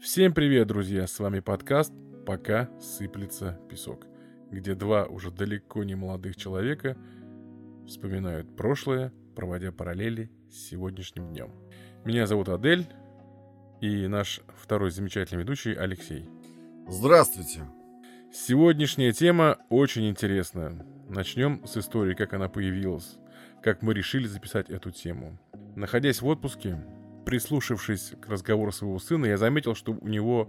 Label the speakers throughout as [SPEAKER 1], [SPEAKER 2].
[SPEAKER 1] Всем привет, друзья! С вами подкаст «Пока сыплется песок», где два уже далеко не молодых человека вспоминают прошлое, проводя параллели с сегодняшним днем. Меня зовут Адель и наш второй замечательный ведущий Алексей.
[SPEAKER 2] Здравствуйте!
[SPEAKER 1] Сегодняшняя тема очень интересная. Начнем с истории, как она появилась, как мы решили записать эту тему. Находясь в отпуске, прислушавшись к разговору своего сына, я заметил, что у него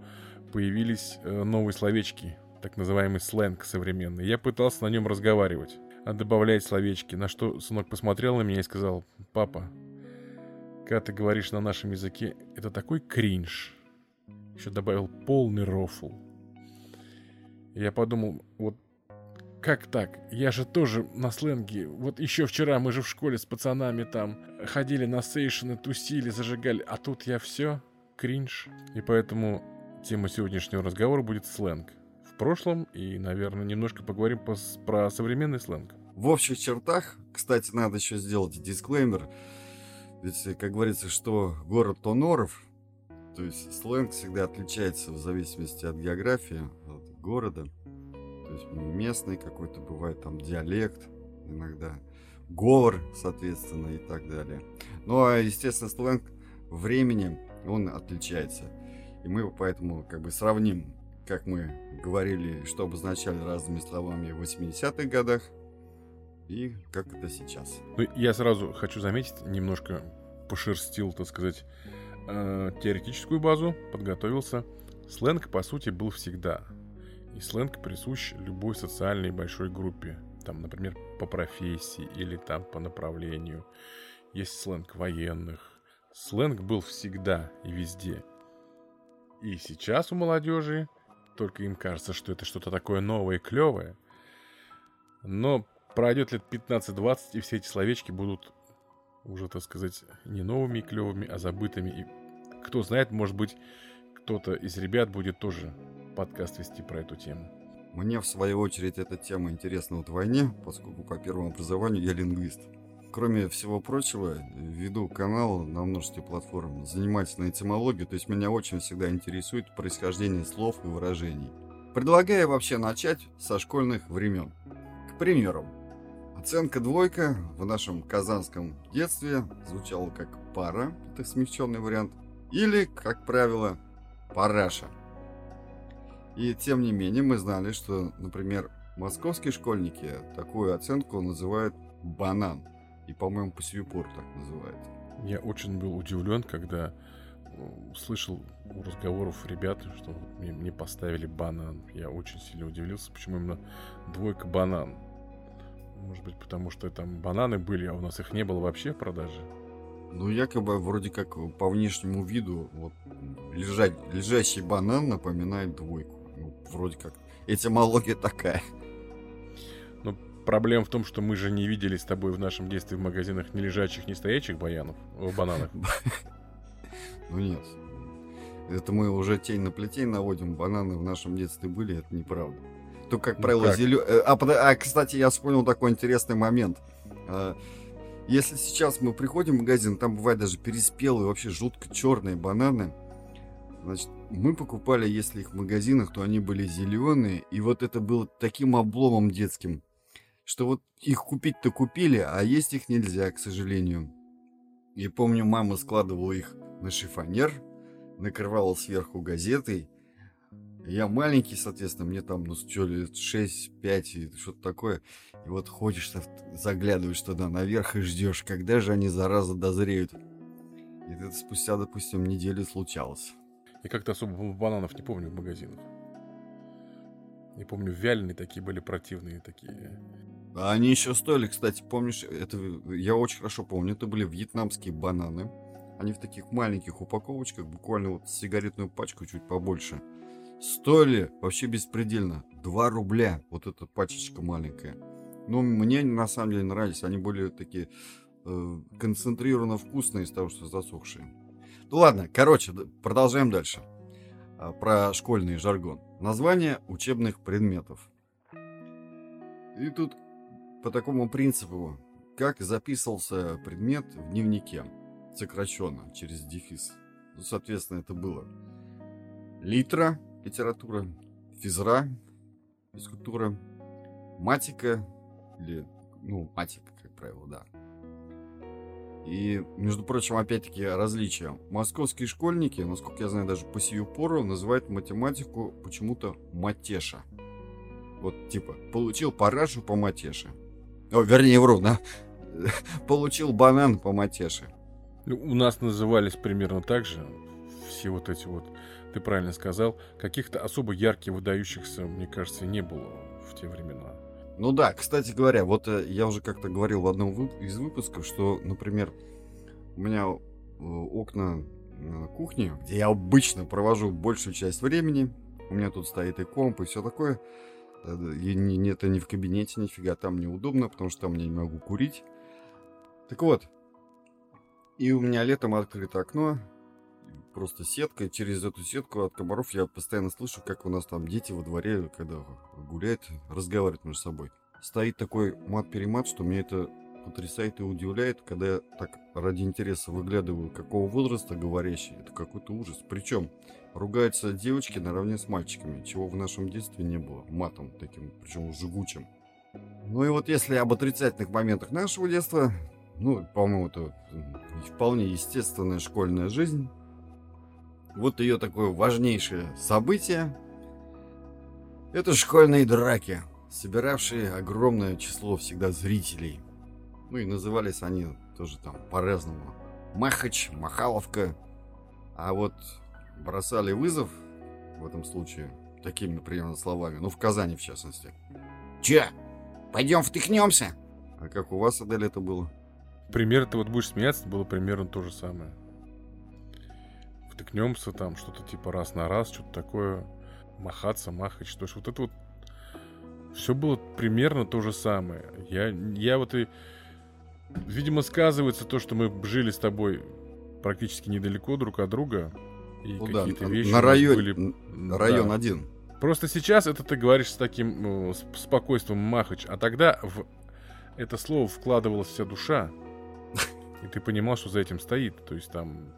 [SPEAKER 1] появились э, новые словечки, так называемый сленг современный. Я пытался на нем разговаривать, а добавлять словечки, на что сынок посмотрел на меня и сказал, «Папа, когда ты говоришь на нашем языке, это такой кринж». Еще добавил полный рофл. Я подумал, вот как так? Я же тоже на сленге. Вот еще вчера мы же в школе с пацанами там ходили на сейшены, тусили, зажигали. А тут я все кринж. И поэтому тема сегодняшнего разговора будет сленг. В прошлом и, наверное, немножко поговорим по, про современный сленг.
[SPEAKER 2] В общих чертах, кстати, надо еще сделать дисклеймер. Ведь, как говорится, что город, то норов. То есть сленг всегда отличается в зависимости от географии, от города. То есть местный какой-то бывает там диалект иногда, говор, соответственно, и так далее. Ну, а, естественно, сленг времени, он отличается. И мы поэтому как бы сравним, как мы говорили, что обозначали разными словами в 80-х годах, и как это сейчас.
[SPEAKER 1] Ну, я сразу хочу заметить, немножко пошерстил, так сказать, э, теоретическую базу, подготовился. Сленг, по сути, был всегда. И сленг присущ любой социальной большой группе. Там, например, по профессии или там по направлению. Есть сленг военных. Сленг был всегда и везде. И сейчас у молодежи только им кажется, что это что-то такое новое и клевое. Но пройдет лет 15-20, и все эти словечки будут уже, так сказать, не новыми и клевыми, а забытыми. И кто знает, может быть, кто-то из ребят будет тоже подкаст вести про эту тему.
[SPEAKER 2] Мне, в свою очередь, эта тема интересна вот в войне, поскольку по первому образованию я лингвист. Кроме всего прочего, веду канал на множестве платформ, занимаюсь на этимологию, то есть меня очень всегда интересует происхождение слов и выражений. Предлагаю вообще начать со школьных времен. К примеру, оценка двойка в нашем казанском детстве звучала как пара, это смягченный вариант, или, как правило, параша – и тем не менее мы знали, что, например, московские школьники такую оценку называют банан. И, по-моему, по сию пору так называют.
[SPEAKER 1] Я очень был удивлен, когда услышал у разговоров ребят, что мне, мне поставили банан. Я очень сильно удивился, почему именно двойка банан. Может быть, потому что там бананы были, а у нас их не было вообще в продаже.
[SPEAKER 2] Ну, якобы, вроде как по внешнему виду, вот, лежать, лежащий банан напоминает двойку вроде как этимология такая.
[SPEAKER 1] Но проблема в том, что мы же не видели с тобой в нашем детстве в магазинах ни лежачих, ни стоячих баянов, о, бананах.
[SPEAKER 2] Ну нет. Это мы уже тень на плетень наводим. Бананы в нашем детстве были, это неправда. То, как ну правило, ну, зелё... а, а, кстати, я вспомнил такой интересный момент. А, если сейчас мы приходим в магазин, там бывает даже переспелые, вообще жутко черные бананы. Значит, мы покупали, если их в магазинах, то они были зеленые, и вот это было таким обломом детским, что вот их купить-то купили, а есть их нельзя, к сожалению. И помню, мама складывала их на шифонер, накрывала сверху газетой. Я маленький, соответственно, мне там, ну, что лет 6-5 и что-то такое. И вот ходишь, заглядываешь туда наверх и ждешь, когда же они, зараза, дозреют. И это спустя, допустим, неделю случалось.
[SPEAKER 1] Я как-то особо бананов не помню в магазинах. Не помню, вяленые такие были противные такие.
[SPEAKER 2] Они еще стоили, кстати, помнишь, это я очень хорошо помню, это были вьетнамские бананы. Они в таких маленьких упаковочках, буквально вот сигаретную пачку чуть побольше. Стоили вообще беспредельно. 2 рубля, вот эта пачечка маленькая. Но мне на самом деле нравились, они были такие э, концентрированно вкусные из того, что засохшие. Ну ладно, короче, продолжаем дальше. А, про школьный жаргон. Название учебных предметов. И тут по такому принципу, как записывался предмет в дневнике, сокращенно, через дефис. Ну, соответственно, это было. литра литература, физра физкультура, матика или, ну, матика, как правило, да. И, между прочим, опять-таки различия. Московские школьники, насколько я знаю, даже по сию пору называют математику почему-то матеша. Вот, типа, получил парашу по матеше. О, вернее, вру, да? Получил банан по матеше.
[SPEAKER 1] Ну, у нас назывались примерно так же. Все вот эти вот, ты правильно сказал, каких-то особо ярких, выдающихся, мне кажется, не было в те времена.
[SPEAKER 2] Ну да, кстати говоря, вот э, я уже как-то говорил в одном из выпусков, что, например, у меня э, окна на кухне, где я обычно провожу большую часть времени, у меня тут стоит и комп, и все такое, э, и не, это не в кабинете, нифига, там неудобно, потому что там я не могу курить. Так вот, и у меня летом открыто окно, просто сетка, и через эту сетку от комаров я постоянно слышу, как у нас там дети во дворе, когда гуляют, разговаривают между собой. Стоит такой мат-перемат, что мне это потрясает и удивляет, когда я так ради интереса выглядываю, какого возраста говорящий. Это какой-то ужас. Причем ругаются девочки наравне с мальчиками, чего в нашем детстве не было. Матом таким, причем жгучим. Ну и вот если об отрицательных моментах нашего детства, ну, по-моему, это вполне естественная школьная жизнь. Вот ее такое важнейшее событие. Это школьные драки, собиравшие огромное число всегда зрителей. Ну и назывались они тоже там по-разному. Махач, Махаловка. А вот бросали вызов в этом случае такими, например, словами. Ну, в Казани, в частности. Че, пойдем втыкнемся? А как у вас, Адель, это было?
[SPEAKER 1] Пример, ты вот будешь смеяться, было примерно то же самое. Втыкнемся там, что-то типа раз на раз, что-то такое. Махаться, махать, что ж. Вот это вот все было примерно то же самое. Я, я вот и... Видимо, сказывается то, что мы жили с тобой практически недалеко друг от друга.
[SPEAKER 2] И ну, какие-то да, вещи на район, были... район да. один.
[SPEAKER 1] Просто сейчас это ты говоришь с таким ну, спокойствием махач, а тогда в это слово вкладывалась вся душа. И ты понимал, что за этим стоит. То есть там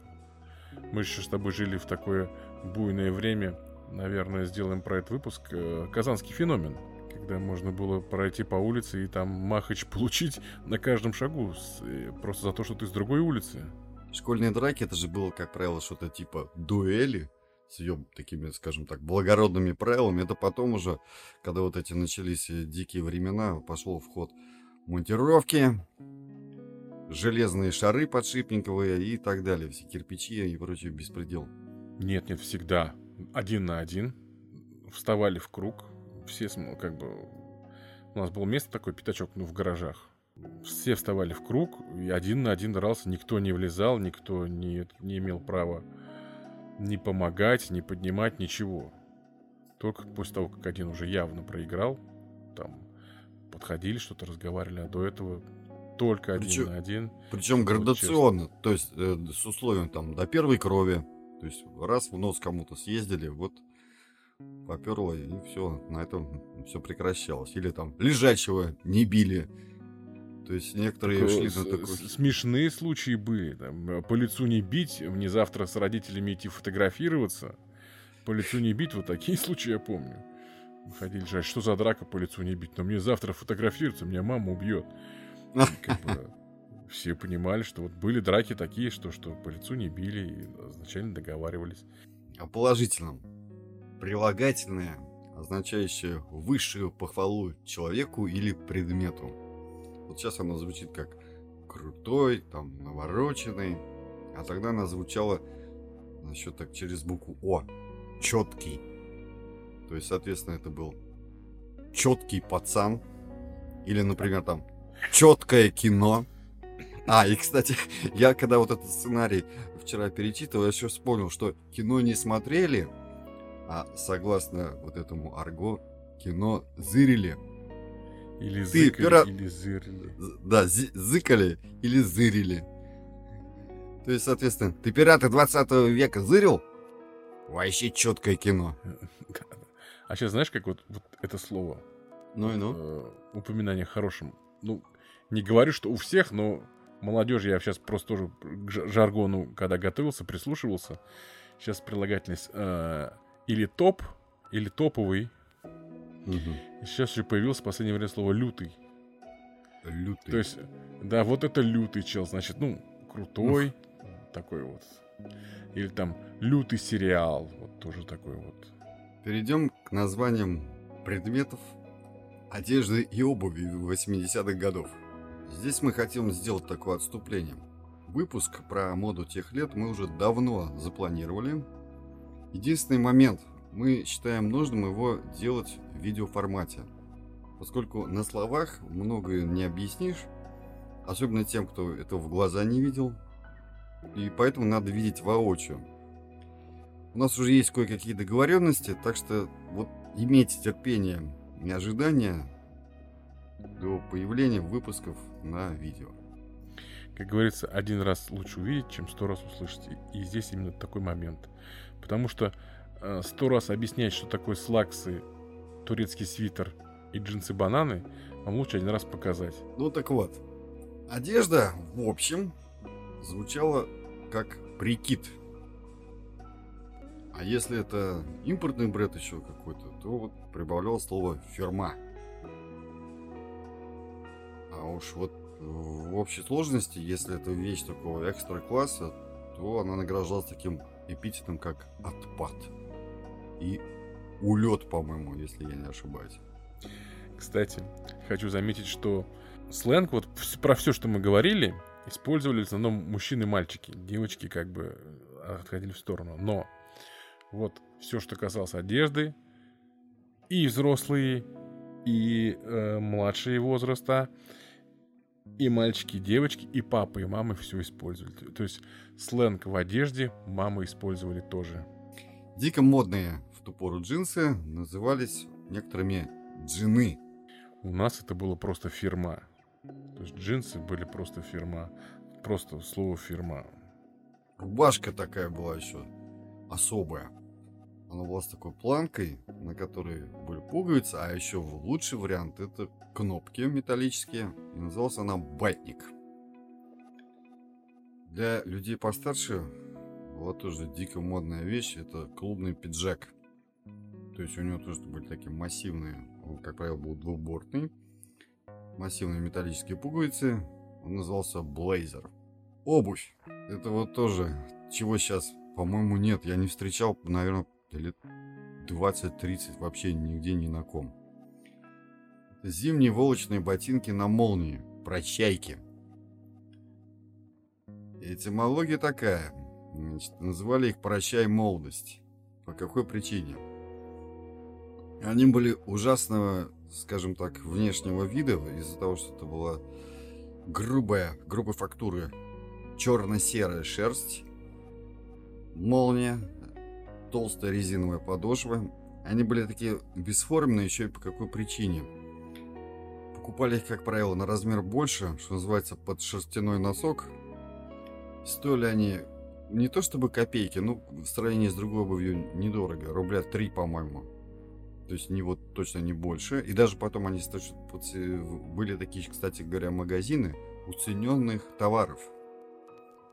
[SPEAKER 1] мы еще с тобой жили в такое буйное время. Наверное, сделаем про этот выпуск. Э, Казанский феномен. Когда можно было пройти по улице и там махач получить на каждом шагу. Э, просто за то, что ты с другой улицы.
[SPEAKER 2] Школьные драки, это же было, как правило, что-то типа дуэли с ее такими, скажем так, благородными правилами. Это потом уже, когда вот эти начались э, дикие времена, пошло в ход монтировки, железные шары подшипниковые и так далее, все кирпичи и прочий беспредел.
[SPEAKER 1] Нет, нет, всегда один на один вставали в круг, все как бы у нас было место такое пятачок, ну в гаражах. Все вставали в круг, и один на один дрался, никто не влезал, никто не, не имел права ни помогать, ни поднимать, ничего. Только после того, как один уже явно проиграл, там подходили, что-то разговаривали, а до этого только один причем, на один.
[SPEAKER 2] Причем градационно, честно. то есть э, с условием там до первой крови. То есть раз в нос кому-то съездили, вот поперло, и все, на этом все прекращалось. Или там лежачего не били. То есть некоторые
[SPEAKER 1] шли на такой... Смешные случаи были. Там, э, по лицу не бить, мне завтра с родителями идти фотографироваться. По лицу не бить, вот такие случаи я помню. Ходили жать, что за драка по лицу не бить? Но мне завтра фотографироваться, меня мама убьет. Как бы, все понимали, что вот были драки такие, что, что по лицу не били и изначально договаривались.
[SPEAKER 2] О положительном. Прилагательное, означающее высшую похвалу человеку или предмету. Вот сейчас оно звучит как крутой, там, навороченный. А тогда она звучала насчет так через букву О. Четкий. То есть, соответственно, это был четкий пацан. Или, например, там четкое кино. А, и, кстати, я когда вот этот сценарий вчера перечитывал, я еще вспомнил, что кино не смотрели, а согласно вот этому арго, кино зырили.
[SPEAKER 1] Или Ты, зыкали, пира... или зырили.
[SPEAKER 2] Да, зыкали или зырили. То есть, соответственно, ты пираты 20 века зырил? Вообще четкое кино.
[SPEAKER 1] А сейчас знаешь, как вот, вот это слово?
[SPEAKER 2] Ну и ну.
[SPEAKER 1] Э, упоминание хорошим. Ну, не говорю, что у всех, но молодежь, я сейчас просто тоже к жаргону, когда готовился, прислушивался. Сейчас прилагательность э, или топ, или топовый. И сейчас еще появилось в последнее время слово лютый.
[SPEAKER 2] Лютый.
[SPEAKER 1] То есть, да, вот это лютый чел, значит, ну, крутой, такой вот. Или там лютый сериал, вот тоже такой вот.
[SPEAKER 2] Перейдем к названиям предметов одежды и обуви 80-х годов. Здесь мы хотим сделать такое отступление. Выпуск про моду тех лет мы уже давно запланировали. Единственный момент, мы считаем нужным его делать в видеоформате. Поскольку на словах многое не объяснишь, особенно тем, кто этого в глаза не видел, и поэтому надо видеть воочию. У нас уже есть кое-какие договоренности, так что вот имейте терпение ожидания до появления выпусков на видео.
[SPEAKER 1] Как говорится, один раз лучше увидеть, чем сто раз услышать. И- здесь именно такой момент. Потому что э, сто раз объяснять, что такое слаксы, турецкий свитер и джинсы-бананы, вам лучше один раз показать.
[SPEAKER 2] Ну так вот, одежда, в общем, звучала как прикид. А если это импортный бренд еще какой-то, то вот прибавлял слово фирма. А уж вот в общей сложности, если это вещь такого экстра класса, то она награждалась таким эпитетом, как отпад. И улет, по-моему, если я не ошибаюсь.
[SPEAKER 1] Кстати, хочу заметить, что сленг, вот про все, что мы говорили, использовали в основном мужчины и мальчики. Девочки как бы э, отходили в сторону. Но вот все, что касалось одежды, и взрослые, и э, младшие возраста, и мальчики, и девочки, и папы, и мамы все использовали. То- есть сленг в одежде мамы использовали тоже.
[SPEAKER 2] Дико модные в ту пору джинсы назывались некоторыми джины.
[SPEAKER 1] У нас это было просто фирма. То есть джинсы были просто фирма. Просто слово фирма.
[SPEAKER 2] Рубашка такая была еще особая. Она была с такой планкой, на которой были пуговицы, а еще лучший вариант это кнопки металлические. И называлась она батник. Для людей постарше была тоже дико модная вещь. Это клубный пиджак. То есть у него тоже были такие массивные, он, как правило, был двубортный. Массивные металлические пуговицы. Он назывался блейзер. Обувь. Это вот тоже, чего сейчас, по-моему, нет. Я не встречал, наверное, лет 20-30 вообще нигде ни на ком. Зимние волочные ботинки на молнии. Прощайки. Этимология такая. Значит, называли их «прощай молодость». По какой причине? Они были ужасного, скажем так, внешнего вида из-за того, что это была грубая, грубой фактуры черно-серая шерсть, молния, толстая резиновая подошва. Они были такие бесформенные еще и по какой причине. Покупали их, как правило, на размер больше, что называется, под шерстяной носок. Стоили они не то чтобы копейки, ну, в сравнении с другой обувью недорого. Рубля 3, по-моему. То есть не вот точно не больше. И даже потом они были такие, кстати говоря, магазины уцененных товаров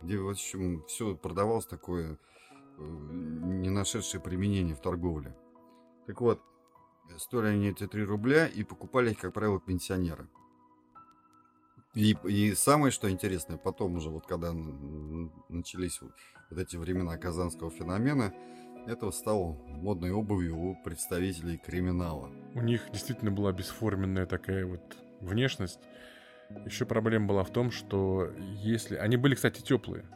[SPEAKER 2] где, в общем, все продавалось такое, не нашедшее применение в торговле. Так вот, стоили они эти 3 рубля и покупали их, как правило, пенсионеры. И, и самое, что интересное, потом уже, вот когда начались вот эти времена казанского феномена, это стало модной обувью у представителей криминала.
[SPEAKER 1] У них действительно была бесформенная такая вот внешность. Еще проблема была в том, что если... Они были, кстати, теплые.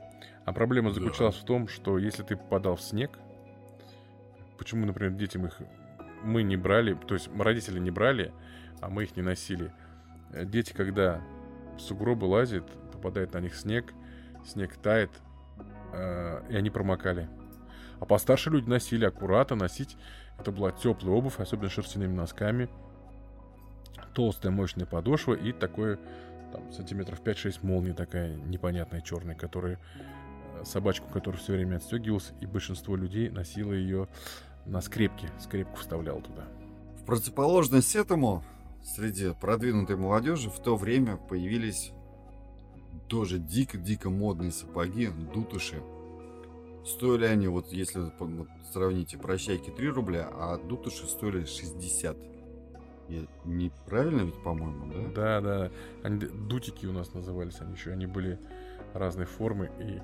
[SPEAKER 1] А проблема
[SPEAKER 2] Да.
[SPEAKER 1] заключалась в том, что если ты попадал в снег, почему, например, детям их мы не брали, то есть родители не брали, а мы их не носили. Э, Дети, когда в сугробы лазят, попадает на них снег, снег тает, э, и они промокали. А постарше люди носили аккуратно, носить. Это была теплая обувь, особенно шерстяными носками. Толстая мощная подошва и такое там, сантиметров 5-6 молния такая непонятная черная, которая э, собачку, которая все время отстегивалась, и большинство людей носило ее на скрепке, скрепку вставлял туда.
[SPEAKER 2] В противоположность этому, среди продвинутой молодежи в то время появились тоже дико-дико модные сапоги, дутуши. Стоили они, вот если сравните, прощайки 3 рубля, а дутыши стоили 60. Я неправильно ведь, по-моему,
[SPEAKER 1] да? Да, да. Они, дутики у нас назывались они еще. Они были разной формы. И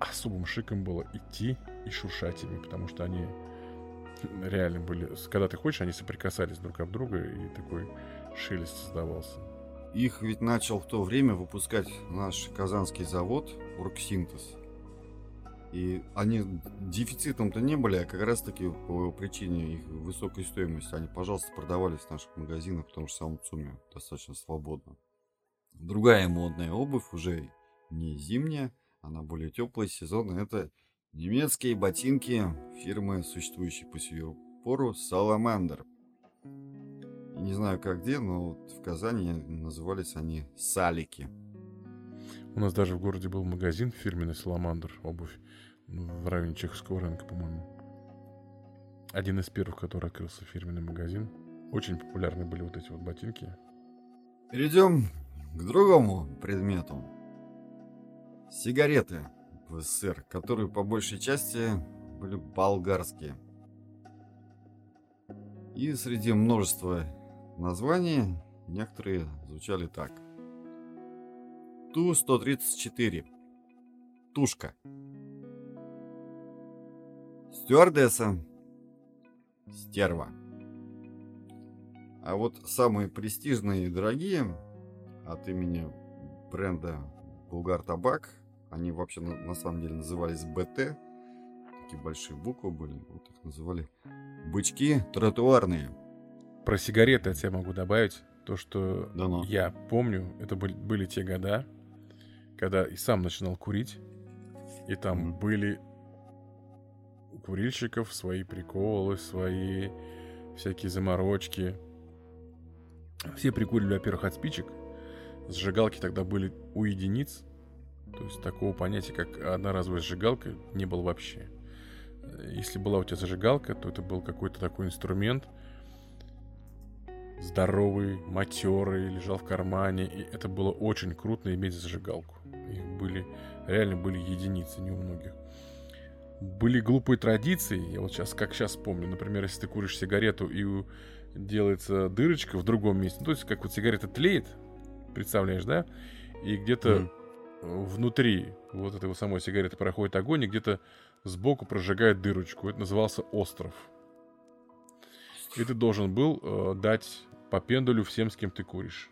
[SPEAKER 1] особым шиком было идти и шуршать ими, потому что они реально были... Когда ты хочешь, они соприкасались друг об друга, и такой шелест создавался.
[SPEAKER 2] Их ведь начал в то время выпускать наш казанский завод Оргсинтез. И они дефицитом-то не были, а как раз таки по причине их высокой стоимости они, пожалуйста, продавались в наших магазинах, потому что сам ЦУМе достаточно свободно. Другая модная обувь, уже не зимняя, она более теплая, сезонная, это немецкие ботинки фирмы, существующей по сию пору, Salamander. Не знаю как где, но в Казани назывались они Салики.
[SPEAKER 1] У нас даже в городе был магазин фирменный Саламандр обувь в районе Чеховского рынка, по-моему. Один из первых, который открылся фирменный магазин. Очень популярны были вот эти вот ботинки.
[SPEAKER 2] Перейдем к другому предмету. Сигареты в СССР, которые по большей части были болгарские. И среди множества названий некоторые звучали так – Ту-134. Тушка. Стюардесса. Стерва. А вот самые престижные и дорогие от имени бренда Булгар Табак, они вообще на, на самом деле назывались БТ, такие большие буквы были, вот их называли бычки тротуарные.
[SPEAKER 1] Про сигареты я тебе могу добавить то, что да ну. я помню, это были, были те года, когда и сам начинал курить, и там mm-hmm. были у курильщиков свои приколы, свои всякие заморочки. Все прикуривали, во-первых, от спичек. Сжигалки тогда были у единиц. То есть такого понятия, как одноразовая сжигалка, не было вообще. Если была у тебя зажигалка, то это был какой-то такой инструмент, здоровый, матерый, лежал в кармане. И это было очень круто иметь зажигалку. Их были, реально были единицы, не у многих. Были глупые традиции, я вот сейчас, как сейчас помню, например, если ты куришь сигарету и делается дырочка в другом месте, ну, то есть как вот сигарета тлеет, представляешь, да, и где-то mm. внутри вот этой вот самой сигареты проходит огонь, и где-то сбоку прожигает дырочку. Это назывался остров. И ты должен был э, дать по пендулю всем, с кем ты куришь.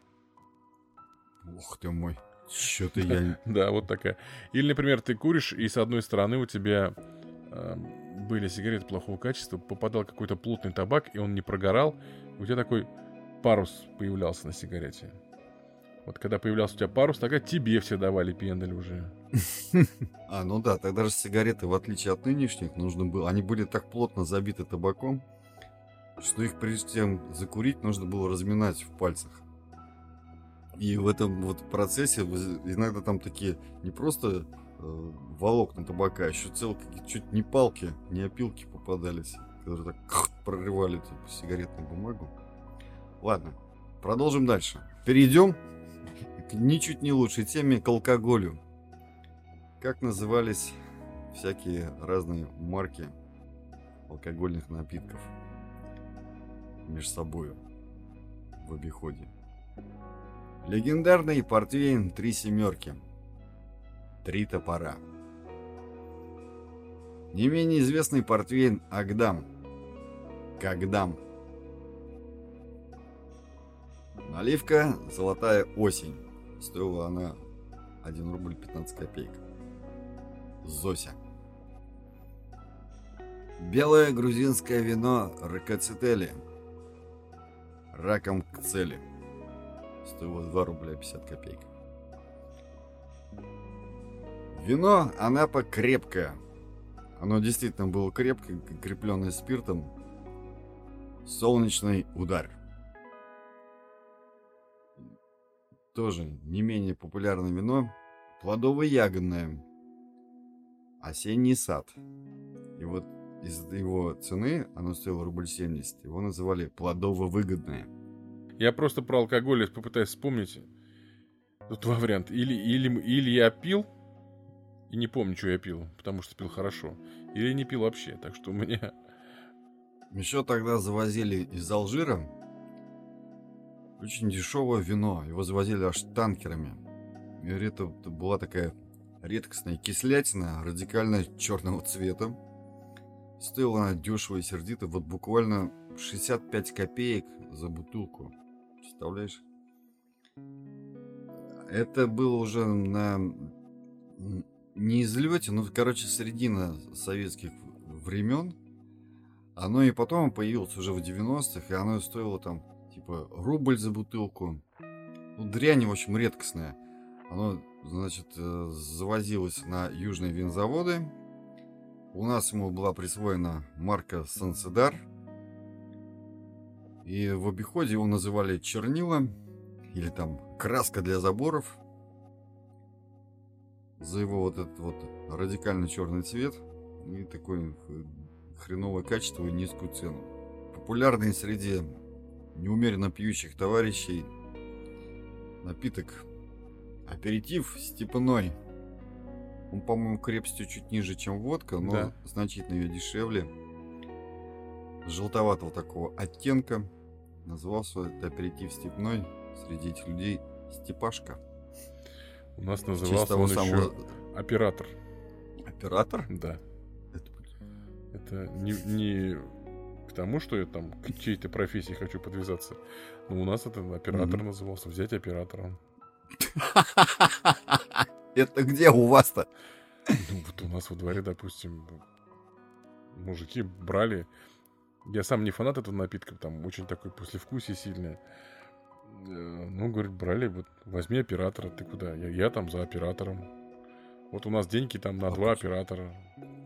[SPEAKER 2] Ух ты мой. Что-то я...
[SPEAKER 1] Да, вот такая. Или, например, ты куришь, и с одной стороны у тебя были сигареты плохого качества, попадал какой-то плотный табак, и он не прогорал, у тебя такой парус появлялся на сигарете. Вот когда появлялся у тебя парус, тогда тебе все давали пендель уже.
[SPEAKER 2] А, ну да, тогда же сигареты, в отличие от нынешних, нужно было... Они были так плотно забиты табаком, что их прежде чем закурить, нужно было разминать в пальцах. И в этом вот процессе иногда там такие не просто э, волокна табака, а еще целые чуть не палки, не опилки попадались, которые так прорывали типа, сигаретную бумагу. Ладно, продолжим дальше. Перейдем к ничуть не лучшей теме, к алкоголю. Как назывались всякие разные марки алкогольных напитков между собой в обиходе. Легендарный портвейн «Три семерки». «Три топора». Не менее известный портвейн «Агдам». «Кагдам». Наливка «Золотая осень». Стоила она 1 рубль 15 копеек. Зося. Белое грузинское вино Ракоцители. Раком к цели стоило 2 рубля 50 копеек. Вино Анапа крепкое. Оно действительно было крепкое, крепленное спиртом. Солнечный удар. Тоже не менее популярное вино. Плодово-ягодное. Осенний сад. И вот из его цены оно стоило рубль 70. Его называли плодово-выгодное.
[SPEAKER 1] Я просто про алкоголь попытаюсь вспомнить. Тут два варианта. Или, или, или я пил, И не помню, что я пил, потому что пил хорошо. Или не пил вообще, так что у меня...
[SPEAKER 2] Еще тогда завозили из Алжира очень дешевое вино. Его завозили аж танкерами. И это была такая редкостная кислятина, радикально черного цвета. Стоила она дешево и сердито, вот буквально 65 копеек за бутылку. Представляешь? Это было уже на не излете, но, короче, середина советских времен. Оно и потом появилось уже в 90-х, и оно стоило там, типа, рубль за бутылку. Ну, дрянь, в общем, редкостная. Оно, значит, э, завозилось на южные винзаводы. У нас ему была присвоена марка Санседар. И в обиходе его называли чернила или там краска для заборов за его вот этот вот радикально черный цвет и такое хреновое качество и низкую цену. Популярный среди неумеренно пьющих товарищей напиток аперитив степной. Он, по-моему, крепостью чуть ниже, чем водка, но да. значительно ее дешевле. Желтоватого такого оттенка. Назывался это аперитив степной среди этих людей Степашка.
[SPEAKER 1] У нас назывался он самого... еще оператор.
[SPEAKER 2] Оператор?
[SPEAKER 1] Да. Это, это не, не к тому, что я там к чьей-то профессии хочу подвязаться. Но у нас это оператор mm-hmm. назывался. Взять оператора.
[SPEAKER 2] Это где у вас-то?
[SPEAKER 1] Ну, вот у нас во дворе, допустим, мужики брали. Я сам не фанат этого напитка, там очень такой послевкусие сильное. Э, ну, говорит, брали, вот возьми оператора, ты куда? Я, я там за оператором. Вот у нас деньги там на а два почему? оператора.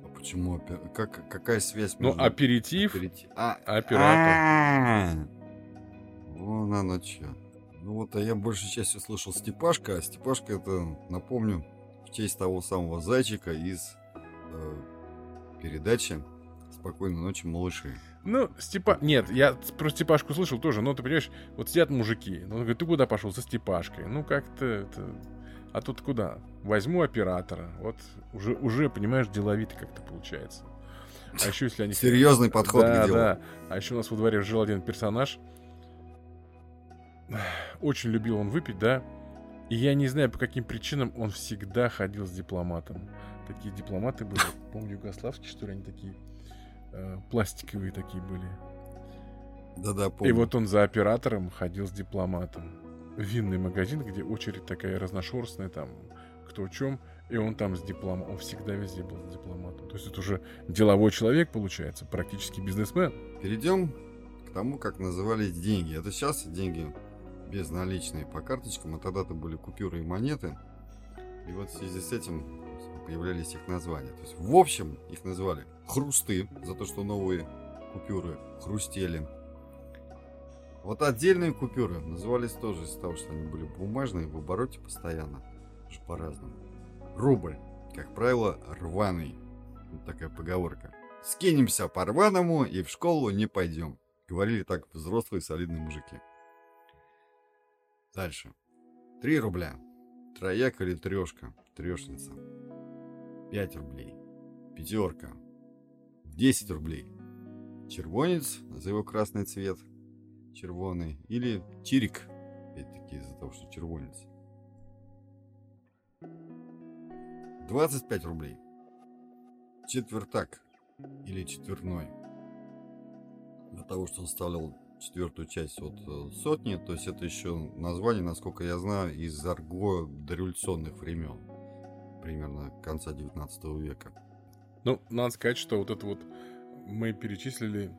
[SPEAKER 2] А почему? Как, какая связь?
[SPEAKER 1] Ну, аперитив, Аперити... а, оператор.
[SPEAKER 2] Вон оно что. Ну вот, а я большей частью слышал Степашка, а Степашка это, напомню, в честь того самого зайчика из э, передачи «Спокойной ночи, малыши».
[SPEAKER 1] Ну, Степа... Нет, я про Степашку слышал тоже, но ты понимаешь, вот сидят мужики. Ну, он говорит, ты куда пошел? За Степашкой. Ну, как-то это... А тут куда? Возьму оператора. Вот уже, уже понимаешь, деловито как-то получается. А еще если они...
[SPEAKER 2] Серьезный подход
[SPEAKER 1] да, к делу. Да, А еще у нас во дворе жил один персонаж. Очень любил он выпить, да. И я не знаю, по каким причинам он всегда ходил с дипломатом. Такие дипломаты были, помню, югославские, что ли, они такие э, пластиковые такие были.
[SPEAKER 2] Да-да, помню.
[SPEAKER 1] И вот он за оператором ходил с дипломатом. Винный магазин, где очередь такая разношерстная, там, кто о чем, и он там с дипломатом. Он всегда везде был с дипломатом. То есть это уже деловой человек, получается, практически бизнесмен.
[SPEAKER 2] Перейдем к тому, как назывались деньги. Это сейчас деньги безналичные по карточкам, а тогда-то были купюры и монеты. И вот в связи с этим появлялись их названия. То есть, в общем, их называли хрусты, за то, что новые купюры хрустели. Вот отдельные купюры назывались тоже из-за того, что они были бумажные, в обороте постоянно. Же по-разному. Рубль, как правило, рваный. Вот такая поговорка. Скинемся по рваному и в школу не пойдем. Говорили так взрослые солидные мужики. Дальше. Три рубля. Трояк или трешка. Трешница. 5 рублей. Пятерка. 10 рублей. Червонец за его красный цвет. Червоный. Или чирик. Опять-таки из-за того, что червонец. 25 рублей. Четвертак. Или четверной. Для того, что он составлял четвертую часть от э, сотни, то есть это еще название, насколько я знаю, из арго дореволюционных времен примерно конца 19 века.
[SPEAKER 1] Ну, надо сказать, что вот это вот мы перечислили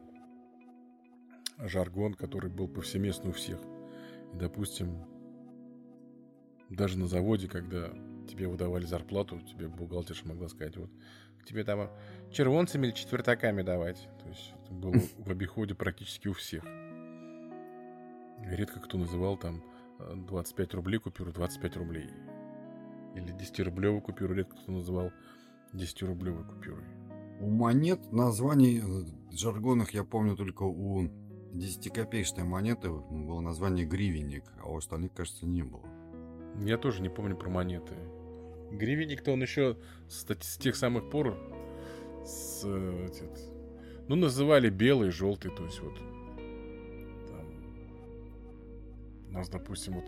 [SPEAKER 1] жаргон, который был повсеместно у всех. И, допустим, даже на заводе, когда тебе выдавали зарплату, тебе бухгалтерша могла сказать, вот тебе там червонцами или четвертаками давать. То есть это было в обиходе практически у всех. Редко кто называл там 25 рублей купюру 25 рублей. Или 10-рублевую купюру редко кто называл 10-рублевой купюрой.
[SPEAKER 2] У монет названий э, жаргонных я помню только у 10-копеечной монеты было название гривенник, а у остальных, кажется, не было.
[SPEAKER 1] Я тоже не помню про монеты. Гривенник-то он еще с, с тех самых пор с, этот, ну, называли белый, желтый, то есть вот у нас, допустим, вот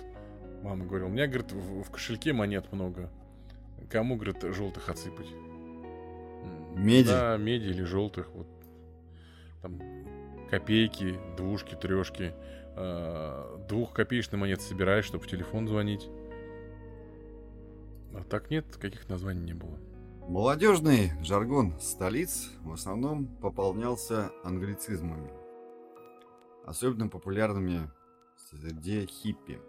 [SPEAKER 1] мама говорила, у меня, говорит, в, в кошельке монет много. Кому, говорит, желтых отсыпать?
[SPEAKER 2] Меди?
[SPEAKER 1] Да, меди или желтых. Вот. Там копейки, двушки, трешки. Э, двух копеечных монет собираешь, чтобы в телефон звонить. А так нет, каких названий не было.
[SPEAKER 2] Молодежный жаргон столиц в основном пополнялся англицизмами. Особенно популярными среди хиппи,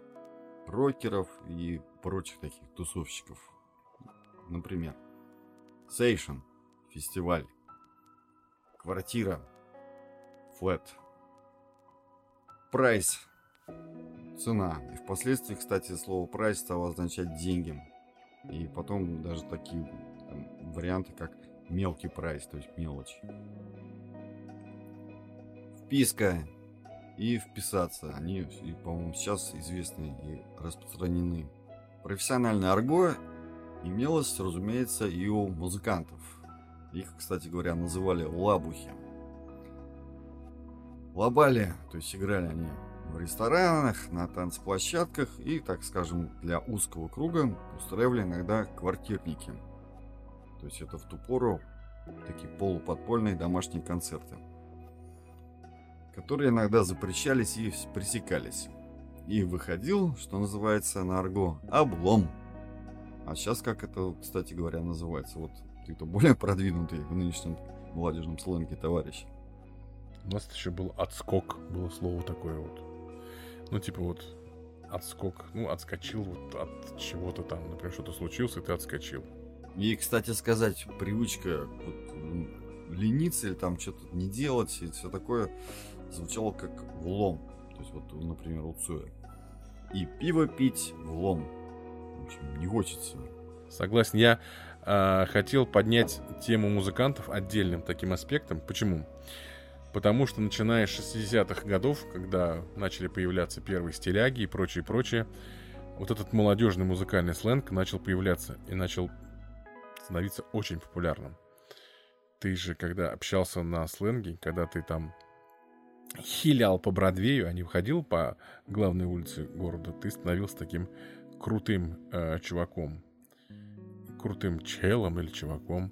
[SPEAKER 2] рокеров и прочих таких тусовщиков. Например, Сейшн – фестиваль, квартира – флет, прайс – цена. И впоследствии, кстати, слово прайс стало означать деньги. И потом даже такие там, варианты, как мелкий прайс, то есть мелочь. Вписка и вписаться. Они, по-моему, сейчас известны и распространены. Профессиональное арго имелось, разумеется, и у музыкантов. Их, кстати говоря, называли лабухи. Лабали, то есть играли они в ресторанах, на танцплощадках и, так скажем, для узкого круга устраивали иногда квартирники. То есть это в ту пору такие полуподпольные домашние концерты, которые иногда запрещались и пресекались. И выходил, что называется на арго, облом. А сейчас как это, кстати говоря, называется? Вот ты-то более продвинутый в нынешнем молодежном сленге, товарищ.
[SPEAKER 1] У нас еще был отскок, было слово такое вот. Ну, типа вот отскок, ну, отскочил вот от чего-то там, например, что-то случилось, и ты отскочил.
[SPEAKER 2] И, кстати сказать, привычка вот, лениться или там что-то не делать и все такое звучало как влом. То есть вот, например, у Цоя. И пиво пить влом. В общем, не хочется.
[SPEAKER 1] Согласен. Я э, хотел поднять тему музыкантов отдельным таким аспектом. Почему? Потому что начиная с 60-х годов, когда начали появляться первые стиляги и прочее, прочее, вот этот молодежный музыкальный сленг начал появляться и начал становиться очень популярным. Ты же, когда общался на сленге, когда ты там хилял по Бродвею, а не выходил по главной улице города, ты становился таким крутым э, чуваком. Крутым челом или чуваком.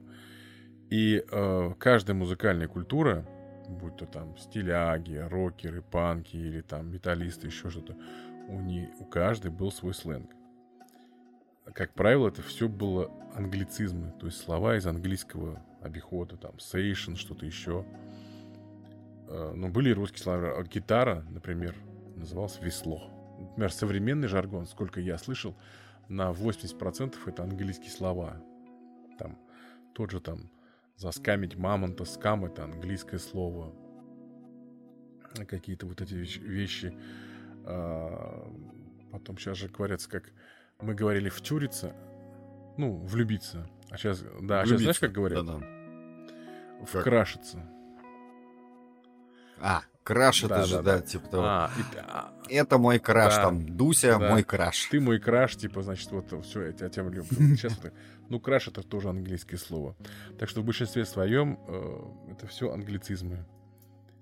[SPEAKER 1] И э, каждая музыкальная культура будь то там стиляги, рокеры, панки или там металлисты, еще что-то, у, не, у каждой был свой сленг. Как правило, это все было англицизмы, то есть слова из английского обихода, там, сейшн, что-то еще. Э, но были и русские слова. А гитара, например, называлась весло. Например, современный жаргон, сколько я слышал, на 80% это английские слова. Там тот же там Заскамить мамонта, скам это английское слово. Какие-то вот эти вещи. А, потом сейчас же говорится, как мы говорили втюриться, ну, влюбиться. А сейчас, да, а сейчас знаешь, как говорят? Да, да. Вкрашиться.
[SPEAKER 2] А, краш это да, же, да, да, типа того. А, и, а, это мой краш, да, там, Дуся, да. мой краш.
[SPEAKER 1] Ты мой краш, типа, значит, вот все, я тебя тем люблю. Сейчас ну, краш это тоже английское слово. Так что в большинстве своем э, это все англицизмы.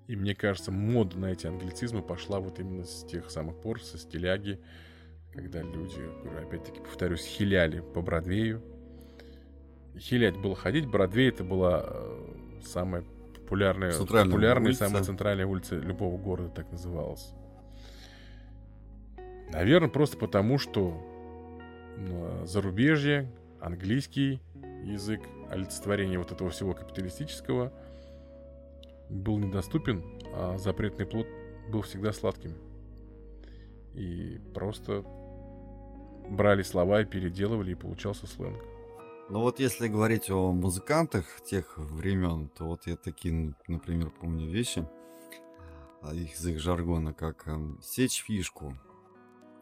[SPEAKER 1] И мне кажется, мода на эти англицизмы пошла вот именно с тех самых пор, со стиляги, когда люди, опять-таки, повторюсь, хиляли по Бродвею. Хилять было ходить, Бродвей это была э, самая популярная, популярная улица. самая центральная улица любого города так называлась. Наверное, просто потому, что ну, зарубежье, английский язык, олицетворение вот этого всего капиталистического был недоступен, а запретный плод был всегда сладким. И просто брали слова и переделывали, и получался сленг.
[SPEAKER 2] Ну вот если говорить о музыкантах тех времен, то вот я такие, например, помню вещи а, их, из их жаргона, как э, сечь фишку.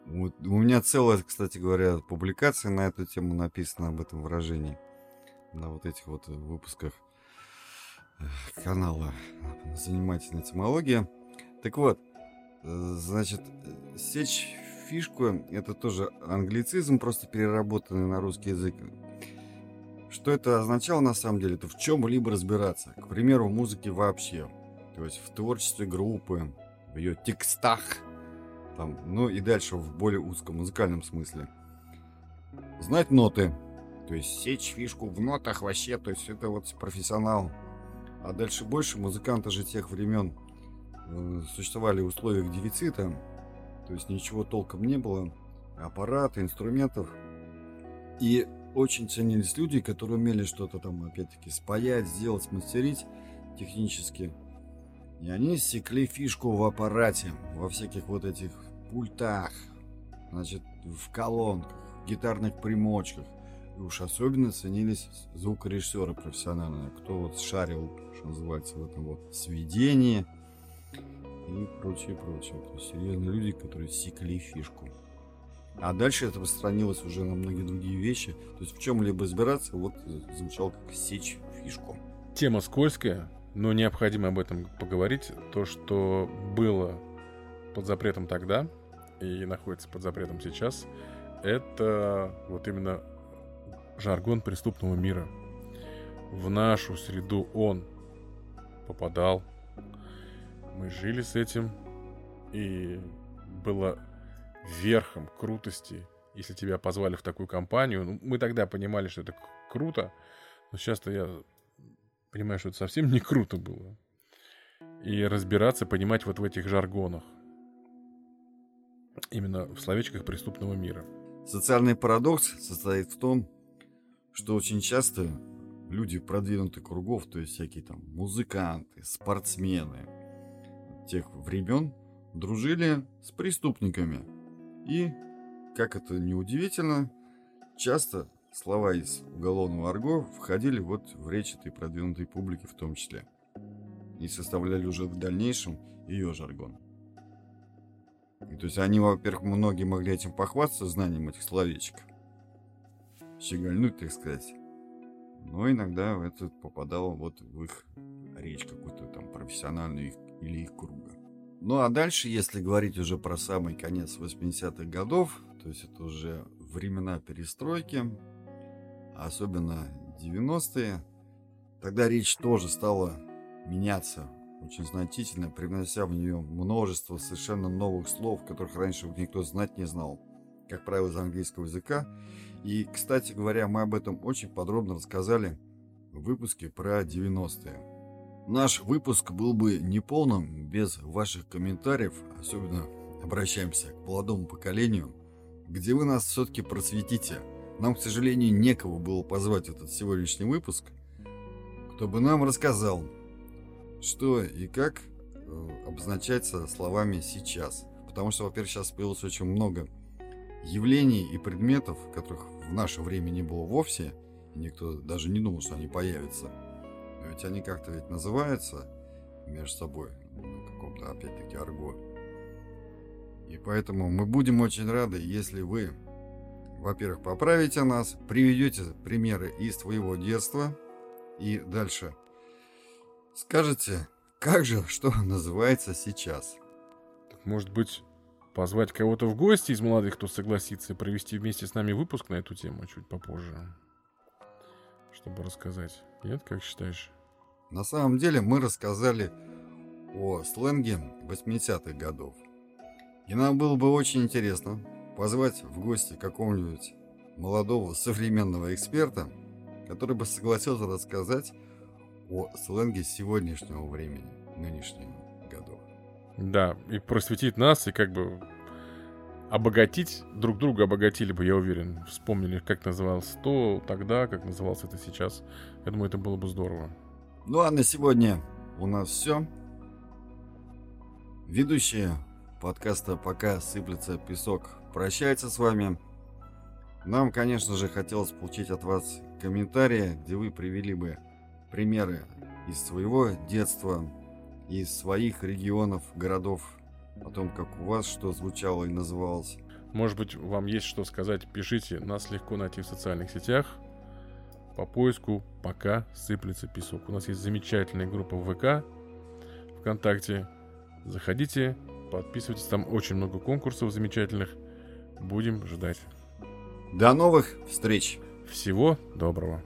[SPEAKER 2] Вот, у меня целая, кстати говоря, публикация на эту тему написана об этом выражении. На вот этих вот выпусках канала «Занимательная этимология». Так вот, э, значит, сечь фишку – это тоже англицизм, просто переработанный на русский язык. Что это означало на самом деле? Это в чем-либо разбираться. К примеру, в музыке вообще. То есть в творчестве группы, в ее текстах, там, ну и дальше в более узком музыкальном смысле. Знать ноты, то есть сечь фишку в нотах вообще, то есть это вот профессионал. А дальше больше музыканты же тех времен э, существовали в условиях дефицита, то есть ничего толком не было, аппарата, инструментов. И очень ценились люди, которые умели что-то там, опять-таки, спаять, сделать, смастерить технически. И они секли фишку в аппарате, во всяких вот этих пультах, значит, в колонках, гитарных примочках. И уж особенно ценились звукорежиссеры профессиональные, кто вот шарил, что называется, в этом вот сведении и прочее, прочее. То есть серьезные люди, которые секли фишку. А дальше это распространилось уже на многие другие вещи. То есть в чем-либо избираться, вот звучал как сечь фишку.
[SPEAKER 1] Тема скользкая, но необходимо об этом поговорить. То, что было под запретом тогда и находится под запретом сейчас, это вот именно жаргон преступного мира. В нашу среду он попадал. Мы жили с этим, и было верхом крутости, если тебя позвали в такую компанию. Ну, мы тогда понимали, что это круто, но сейчас-то я понимаю, что это совсем не круто было. И разбираться, понимать вот в этих жаргонах. Именно в словечках преступного мира.
[SPEAKER 2] Социальный парадокс состоит в том, что очень часто люди продвинутых кругов, то есть всякие там музыканты, спортсмены тех времен, дружили с преступниками – и, как это неудивительно, часто слова из уголовного арго входили вот в речь этой продвинутой публики в том числе. И составляли уже в дальнейшем ее жаргон. И, то есть они, во-первых, многие могли этим похвастаться, знанием этих словечек. Щегольнуть, так сказать. Но иногда это попадало вот в их речь какую-то там профессиональную или их круга. Ну а дальше, если говорить уже про самый конец 80-х годов, то есть это уже времена перестройки, особенно 90-е, тогда речь тоже стала меняться очень значительно, привнося в нее множество совершенно новых слов, которых раньше никто знать не знал, как правило, из английского языка. И, кстати говоря, мы об этом очень подробно рассказали в выпуске про 90-е. Наш выпуск был бы неполным без ваших комментариев, особенно обращаемся к молодому поколению, где вы нас все-таки просветите. Нам, к сожалению, некого было позвать в этот сегодняшний выпуск, кто бы нам рассказал, что и как э, обозначается словами «сейчас». Потому что, во-первых, сейчас появилось очень много явлений и предметов, которых в наше время не было вовсе, и никто даже не думал, что они появятся – ведь они как-то ведь называются между собой на каком-то, опять-таки, арго. И поэтому мы будем очень рады, если вы, во-первых, поправите нас, приведете примеры из твоего детства и дальше скажете, как же, что называется сейчас.
[SPEAKER 1] Может быть, позвать кого-то в гости из молодых, кто согласится провести вместе с нами выпуск на эту тему чуть попозже, чтобы рассказать. Нет, как считаешь?
[SPEAKER 2] На самом деле мы рассказали о сленге 80-х годов. И нам было бы очень интересно позвать в гости какого-нибудь молодого современного эксперта, который бы согласился рассказать о сленге сегодняшнего времени, нынешних годов.
[SPEAKER 1] Да, и просветить нас, и как бы обогатить, друг друга обогатили бы, я уверен. Вспомнили, как называлось то тогда, как называлось это сейчас. Я думаю, это было бы здорово.
[SPEAKER 2] Ну а на сегодня у нас все. Ведущие подкаста «Пока сыплется песок» прощается с вами. Нам, конечно же, хотелось получить от вас комментарии, где вы привели бы примеры из своего детства, из своих регионов, городов, о том, как у вас что звучало и называлось.
[SPEAKER 1] Может быть, вам есть что сказать, пишите. Нас легко найти в социальных сетях. По поиску пока сыплется песок. У нас есть замечательная группа в ВК, ВКонтакте. Заходите, подписывайтесь. Там очень много конкурсов замечательных. Будем ждать.
[SPEAKER 2] До новых встреч.
[SPEAKER 1] Всего доброго.